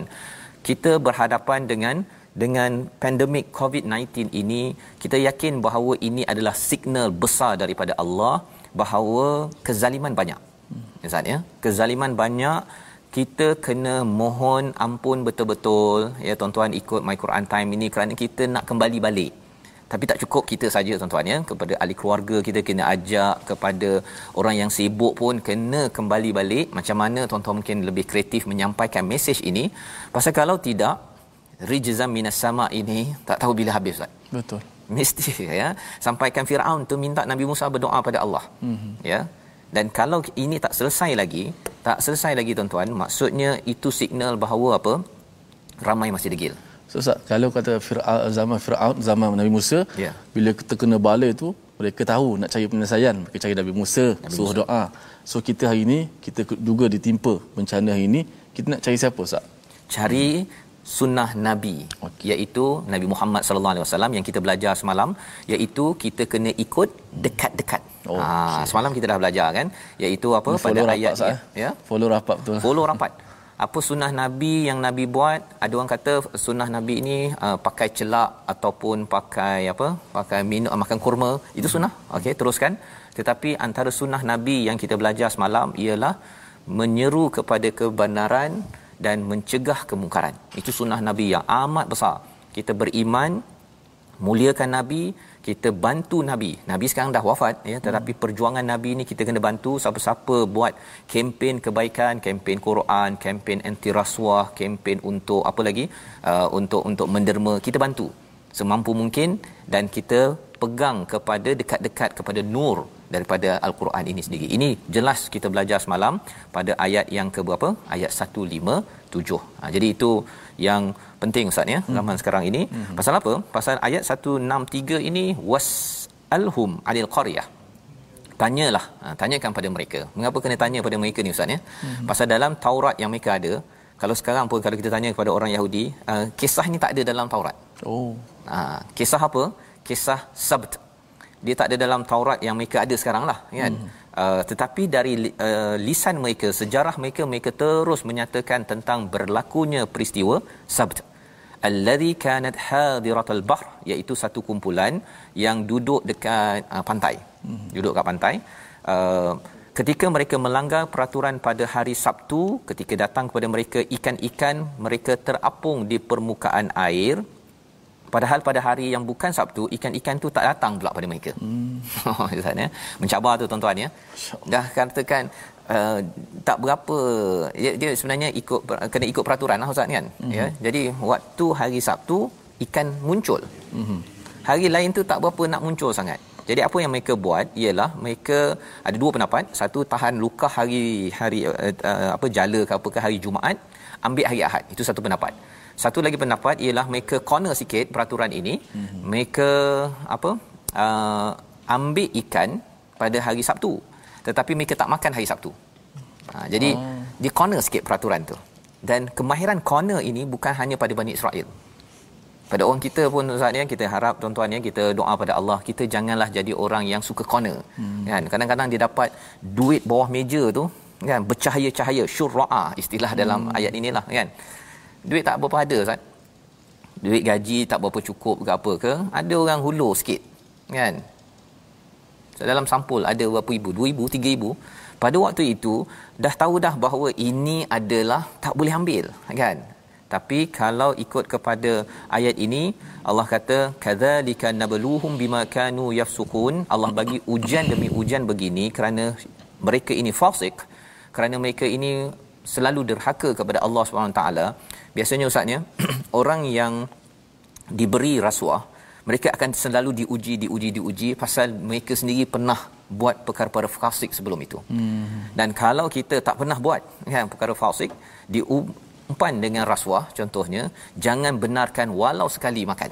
Speaker 2: Kita berhadapan dengan dengan pandemik COVID-19 ini kita yakin bahawa ini adalah signal besar daripada Allah bahawa kezaliman banyak. Ustaz ya, kezaliman banyak kita kena mohon ampun betul-betul. Ya tuan-tuan ikut my Quran time ini kerana kita nak kembali balik tapi tak cukup kita saja tuan-tuan ya. Kepada ahli keluarga kita kena ajak kepada orang yang sibuk pun kena kembali balik. Macam mana tuan-tuan mungkin lebih kreatif menyampaikan mesej ini? Pasal kalau tidak rijzam minas sama ini tak tahu bila habis Ustaz.
Speaker 1: Betul.
Speaker 2: Mesti ya. Sampaikan Firaun tu minta Nabi Musa berdoa pada Allah. Mm-hmm. ya. Dan kalau ini tak selesai lagi tak selesai lagi tuan-tuan maksudnya itu signal bahawa apa? Ramai masih degil
Speaker 1: so Ustaz, kalau kata Fir'aun, zaman Fir'aun zaman Nabi Musa
Speaker 2: yeah.
Speaker 1: bila kita kena bala tu mereka tahu nak cari penyelesaian mereka cari Nabi Musa Nabi suruh Musa. doa so kita hari ini kita juga ditimpa bencana hari ini kita nak cari siapa Ustaz?
Speaker 2: cari sunnah nabi okay. iaitu Nabi Muhammad sallallahu alaihi wasallam yang kita belajar semalam iaitu kita kena ikut dekat-dekat. Oh, ha okay. semalam kita dah belajar kan iaitu apa
Speaker 1: Ini pada
Speaker 2: ayat
Speaker 1: rapat, ya.
Speaker 2: ya.
Speaker 1: Follow rapat betul.
Speaker 2: Follow rapat. Apa sunnah nabi yang nabi buat? Ada orang kata sunnah nabi ini uh, pakai celak ataupun pakai apa? Pakai minum uh, makan kurma. Itu sunnah. Okey, teruskan. Tetapi antara sunnah nabi yang kita belajar semalam ialah menyeru kepada kebenaran dan mencegah kemungkaran. Itu sunnah Nabi yang amat besar. Kita beriman, muliakan Nabi, kita bantu Nabi. Nabi sekarang dah wafat ya, tetapi hmm. perjuangan Nabi ni kita kena bantu siapa-siapa buat kempen kebaikan, kempen Quran, kempen anti rasuah, kempen untuk apa lagi? Uh, untuk untuk menderma, kita bantu semampu mungkin dan kita pegang kepada dekat-dekat kepada nur daripada al-Quran ini sendiri. Ini jelas kita belajar semalam pada ayat yang ke berapa? Ayat 157. Ha, jadi itu yang penting ustaz ya zaman hmm. sekarang ini. Hmm. Pasal apa? Pasal ayat 163 ini was alhum alil qaryah. Tanyalah, ha, tanyakan pada mereka. Mengapa kena tanya pada mereka ni ustaz ya? Hmm. Pasal dalam Taurat yang mereka ada, kalau sekarang pun kalau kita tanya kepada orang Yahudi, uh, kisah ni tak ada dalam Taurat.
Speaker 1: Oh.
Speaker 2: Ha, kisah apa? Kisah Sabt dia tak ada dalam Taurat yang mereka ada sekarang lah kan hmm. Uh, tetapi dari uh, lisan mereka sejarah mereka mereka terus menyatakan tentang berlakunya peristiwa Sabt alladhi kanat hadiratul bahr iaitu satu kumpulan yang duduk dekat uh, pantai. Hmm. duduk kat pantai. Uh, ketika mereka melanggar peraturan pada hari Sabtu ketika datang kepada mereka ikan-ikan mereka terapung di permukaan air Padahal pada hari yang bukan Sabtu, ikan-ikan tu tak datang pula pada mereka. Hmm. Ustaz ya. Mencabar tu tuan-tuan ya. Dah katakan uh, tak berapa dia, dia sebenarnya ikut kena ikut peraturan lah Ustaz kan. Hmm. Ya. Jadi waktu hari Sabtu ikan muncul. Hmm. hari lain tu tak berapa nak muncul sangat jadi apa yang mereka buat ialah mereka ada dua pendapat satu tahan luka hari hari uh, uh, apa jala ke apa ke hari Jumaat ambil hari Ahad itu satu pendapat satu lagi pendapat ialah mereka corner sikit peraturan ini mm-hmm. mereka apa uh, ambil ikan pada hari Sabtu tetapi mereka tak makan hari Sabtu ha, jadi oh. dia corner sikit peraturan tu dan kemahiran corner ini bukan hanya pada Bani Israel pada orang kita pun Ustaz ya kita harap tuan-tuan ya kita doa pada Allah kita janganlah jadi orang yang suka corner hmm. kan kadang-kadang dia dapat duit bawah meja tu kan bercahaya-cahaya syurra'a istilah hmm. dalam ayat inilah kan duit tak berapa ada Ustaz. Duit gaji tak berapa cukup ke apa ke ada orang hulur sikit kan? So, dalam sampul ada berapa ibu 2000 3000 pada waktu itu dah tahu dah bahawa ini adalah tak boleh ambil kan? Tapi kalau ikut kepada ayat ini Allah kata kadzalika nabluhum bima kanu yafsukun. Allah bagi ujian demi ujian begini kerana mereka ini fasik kerana mereka ini selalu derhaka kepada Allah Subhanahu taala biasanya ustaznya orang yang diberi rasuah mereka akan selalu diuji diuji diuji pasal mereka sendiri pernah buat perkara-perkara fasik sebelum itu. Hmm. Dan kalau kita tak pernah buat kan perkara fasik di umpan dengan rasuah contohnya jangan benarkan walau sekali makan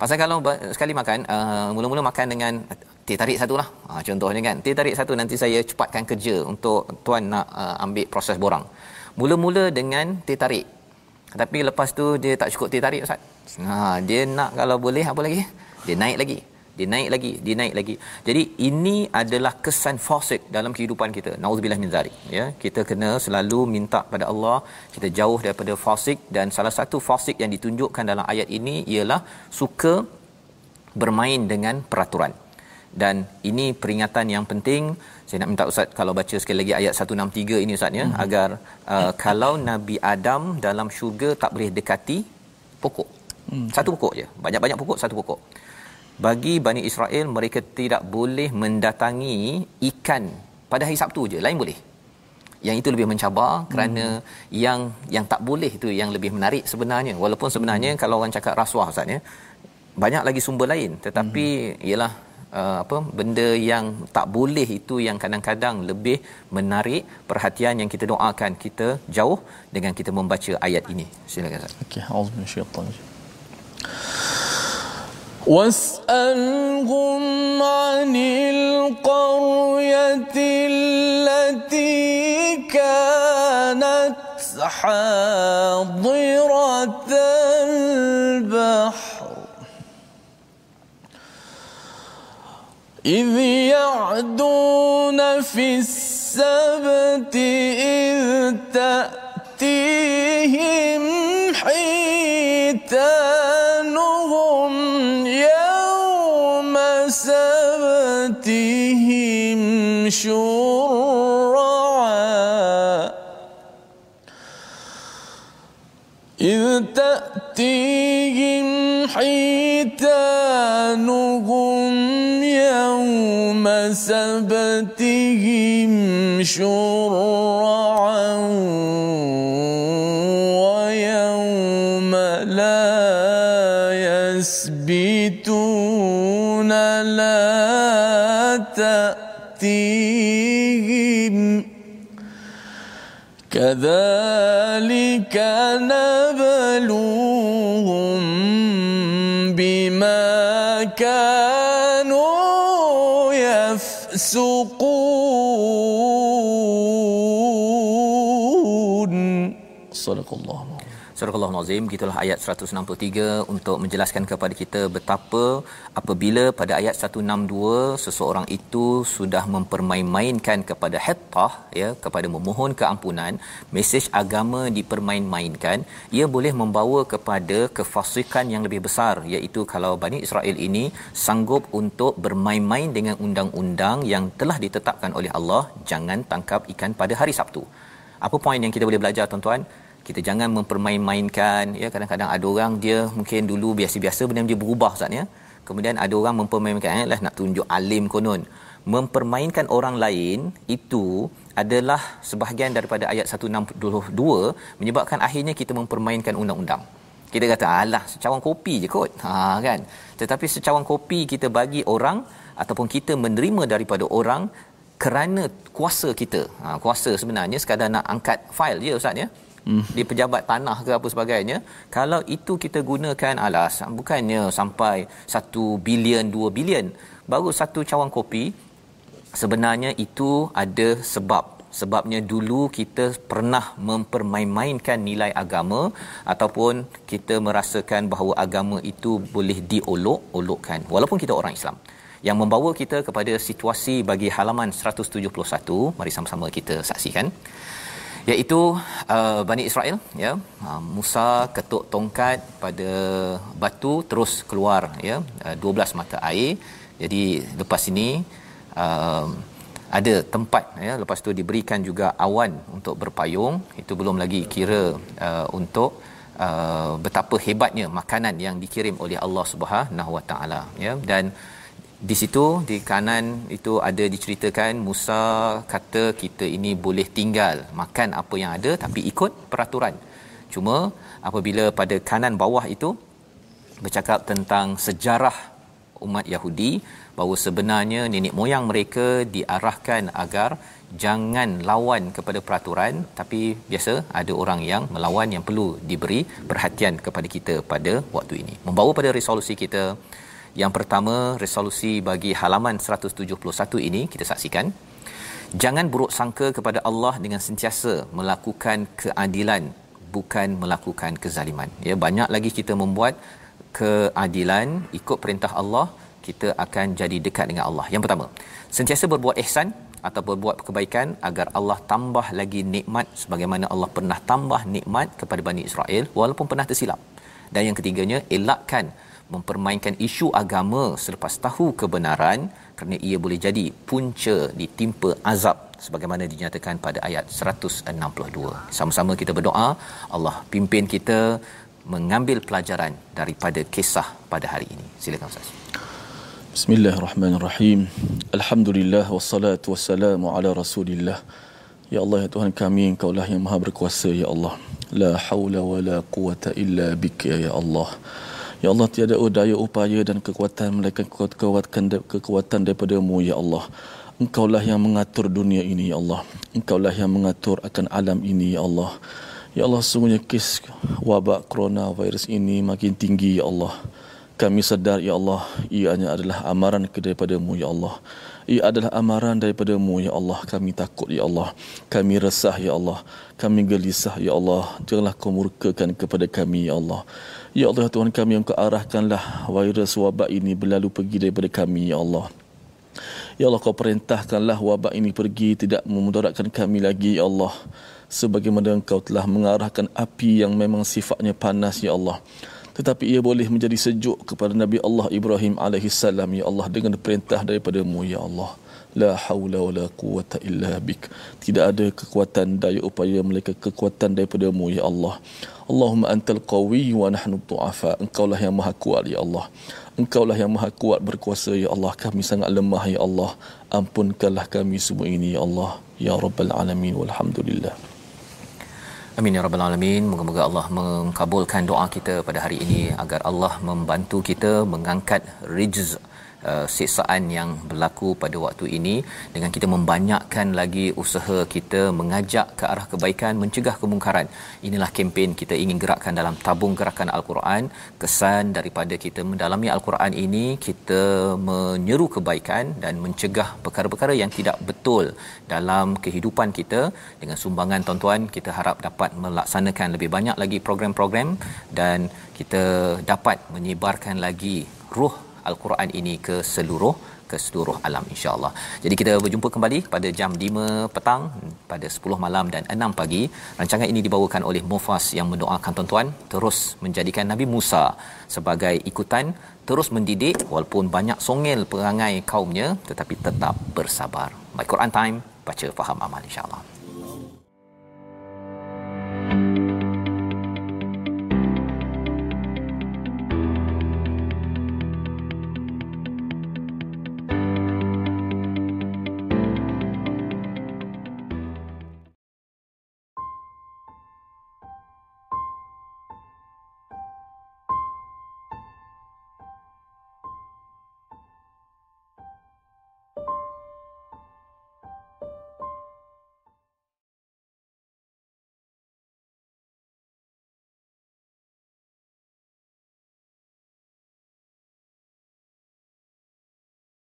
Speaker 2: pasal kalau sekali makan uh, mula-mula makan dengan teh tarik satu lah uh, contohnya kan teh tarik satu nanti saya cepatkan kerja untuk tuan nak uh, ambil proses borang mula-mula dengan teh tarik tapi lepas tu dia tak cukup teh tarik ustaz. Ha dia nak kalau boleh apa lagi? Dia naik lagi. Dia naik lagi dia naik lagi. Jadi ini adalah kesan fasik dalam kehidupan kita. Naudzubillah min zalik. Ya kita kena selalu minta pada Allah kita jauh daripada fasik dan salah satu fasik yang ditunjukkan dalam ayat ini ialah suka bermain dengan peraturan dan ini peringatan yang penting saya nak minta ustaz kalau baca sekali lagi ayat 163 ini ustaz ya hmm. agar uh, kalau nabi Adam dalam syurga tak boleh dekati pokok hmm. satu pokok je banyak-banyak pokok satu pokok bagi Bani Israel mereka tidak boleh mendatangi ikan pada hari Sabtu je lain boleh yang itu lebih mencabar kerana hmm. yang yang tak boleh itu yang lebih menarik sebenarnya walaupun sebenarnya hmm. kalau orang cakap rasuah ustaz ya banyak lagi sumber lain tetapi hmm. ialah uh, apa benda yang tak boleh itu yang kadang-kadang lebih menarik perhatian yang kita doakan kita jauh dengan kita membaca ayat ini silakan ustaz
Speaker 1: okey auzubillahi واسألهم عن القرية التي كانت حاضرة إذ يعدون في السبت إذ تأتيهم حيتانهم سبتهم شرعا. إذ تأتيهم حيتانهم يوم سبتهم شرعا ويوم لا يسبتون لا تأتيهم. كذلك نبلوهم يفسقون صدق الله
Speaker 2: Surah Al-Nazim gitulah ayat 163 untuk menjelaskan kepada kita betapa apabila pada ayat 162 seseorang itu sudah mempermain-mainkan kepada hittah ya kepada memohon keampunan mesej agama dipermain-mainkan ia boleh membawa kepada kefasikan yang lebih besar iaitu kalau Bani Israel ini sanggup untuk bermain-main dengan undang-undang yang telah ditetapkan oleh Allah jangan tangkap ikan pada hari Sabtu. Apa poin yang kita boleh belajar tuan-tuan kita jangan mempermain-mainkan ya. Kadang-kadang ada orang dia mungkin dulu biasa-biasa benda dia berubah Ustaz ya. Kemudian ada orang mempermainkan eh, lah nak tunjuk alim konon. Mempermainkan orang lain itu adalah sebahagian daripada ayat 162 menyebabkan akhirnya kita mempermainkan undang-undang. Kita kata alah secawan kopi je kot. Ha kan? Tetapi secawan kopi kita bagi orang ataupun kita menerima daripada orang kerana kuasa kita. Ha kuasa sebenarnya sekadar nak angkat fail je ustaz ya hmm. di pejabat tanah ke apa sebagainya kalau itu kita gunakan alas bukannya sampai 1 bilion 2 bilion baru satu cawan kopi sebenarnya itu ada sebab. Sebabnya dulu kita pernah mempermain-mainkan nilai agama ataupun kita merasakan bahawa agama itu boleh diolok-olokkan walaupun kita orang Islam. Yang membawa kita kepada situasi bagi halaman 171 mari sama-sama kita saksikan iaitu uh, Bani Israel ya. Uh, Musa ketuk tongkat pada batu terus keluar ya. Uh, 12 mata air. Jadi lepas ini uh, ada tempat ya. Lepas tu diberikan juga awan untuk berpayung. Itu belum lagi kira uh, untuk uh, betapa hebatnya makanan yang dikirim oleh Allah Subhanahu Wa Taala ya. Dan di situ di kanan itu ada diceritakan Musa kata kita ini boleh tinggal makan apa yang ada tapi ikut peraturan. Cuma apabila pada kanan bawah itu bercakap tentang sejarah umat Yahudi bahawa sebenarnya nenek moyang mereka diarahkan agar jangan lawan kepada peraturan tapi biasa ada orang yang melawan yang perlu diberi perhatian kepada kita pada waktu ini. Membawa pada resolusi kita yang pertama resolusi bagi halaman 171 ini kita saksikan jangan buruk sangka kepada Allah dengan sentiasa melakukan keadilan bukan melakukan kezaliman ya banyak lagi kita membuat keadilan ikut perintah Allah kita akan jadi dekat dengan Allah. Yang pertama, sentiasa berbuat ihsan atau berbuat kebaikan agar Allah tambah lagi nikmat sebagaimana Allah pernah tambah nikmat kepada Bani Israel walaupun pernah tersilap. Dan yang ketiganya, elakkan mempermainkan isu agama selepas tahu kebenaran kerana ia boleh jadi punca ditimpa azab sebagaimana dinyatakan pada ayat 162. Sama-sama kita berdoa, Allah pimpin kita mengambil pelajaran daripada kisah pada hari ini. Silakan Ustaz.
Speaker 1: Bismillahirrahmanirrahim. Alhamdulillah wassalatu wassalamu ala Rasulillah. Ya Allah ya Tuhan kami Engkau lah yang Maha berkuasa ya Allah. La haula wala quwata illa bika ya Allah. Ya Allah tiada daya upaya dan kekuatan melainkan kekuatan kekuatan daripada-Mu ya Allah. Engkau lah yang mengatur dunia ini ya Allah. Engkau lah yang mengatur akan alam ini ya Allah. Ya Allah sungguhnya kes wabak coronavirus ini makin tinggi ya Allah kami sedar ya Allah ianya adalah amaran daripada-Mu ya Allah ia adalah amaran daripada-Mu ya Allah kami takut ya Allah kami resah ya Allah kami gelisah ya Allah janganlah kau murkakan kepada kami ya Allah ya Allah Tuhan kami yang kau arahkanlah virus wabak ini berlalu pergi daripada kami ya Allah. Ya Allah kau perintahkanlah wabak ini pergi tidak memudaratkan kami lagi ya Allah. Sebagaimana engkau telah mengarahkan api yang memang sifatnya panas ya Allah. Tetapi ia boleh menjadi sejuk kepada Nabi Allah Ibrahim alaihi salam ya Allah dengan perintah daripada-Mu ya Allah. La haula wala quwata illa bik. Tidak ada kekuatan daya upaya melainkan kekuatan daripada-Mu ya Allah Allahumma antal qawi wa nahnu du'afa. Engkaulah yang maha kuat ya Allah. Engkaulah yang maha kuat berkuasa ya Allah. Kami sangat lemah ya Allah. Ampunkanlah kami semua ini ya Allah. Ya rabbal alamin walhamdulillah.
Speaker 2: Amin ya rabbal alamin. Moga-moga Allah mengkabulkan doa kita pada hari ini agar Allah membantu kita mengangkat rijz uh, siksaan yang berlaku pada waktu ini. Dengan kita membanyakkan lagi usaha kita mengajak ke arah kebaikan mencegah kemungkaran inilah kempen kita ingin gerakkan dalam tabung gerakan al-Quran. Kesan daripada kita mendalami al-Quran ini kita menyeru kebaikan dan mencegah perkara-perkara yang tidak betul dalam kehidupan kita. Dengan sumbangan tuan-tuan kita harap dapat melaksanakan lebih banyak lagi program-program dan kita dapat menyebarkan lagi ruh al-Quran ini ke seluruh ke seluruh alam insya-Allah. Jadi kita berjumpa kembali pada jam 5 petang pada 10 malam dan 6 pagi. Rancangan ini dibawakan oleh Mufas yang mendoakan tuan-tuan terus menjadikan Nabi Musa sebagai ikutan terus mendidik walaupun banyak songel perangai kaumnya tetapi tetap bersabar. My Quran Time baca faham amal insya-Allah.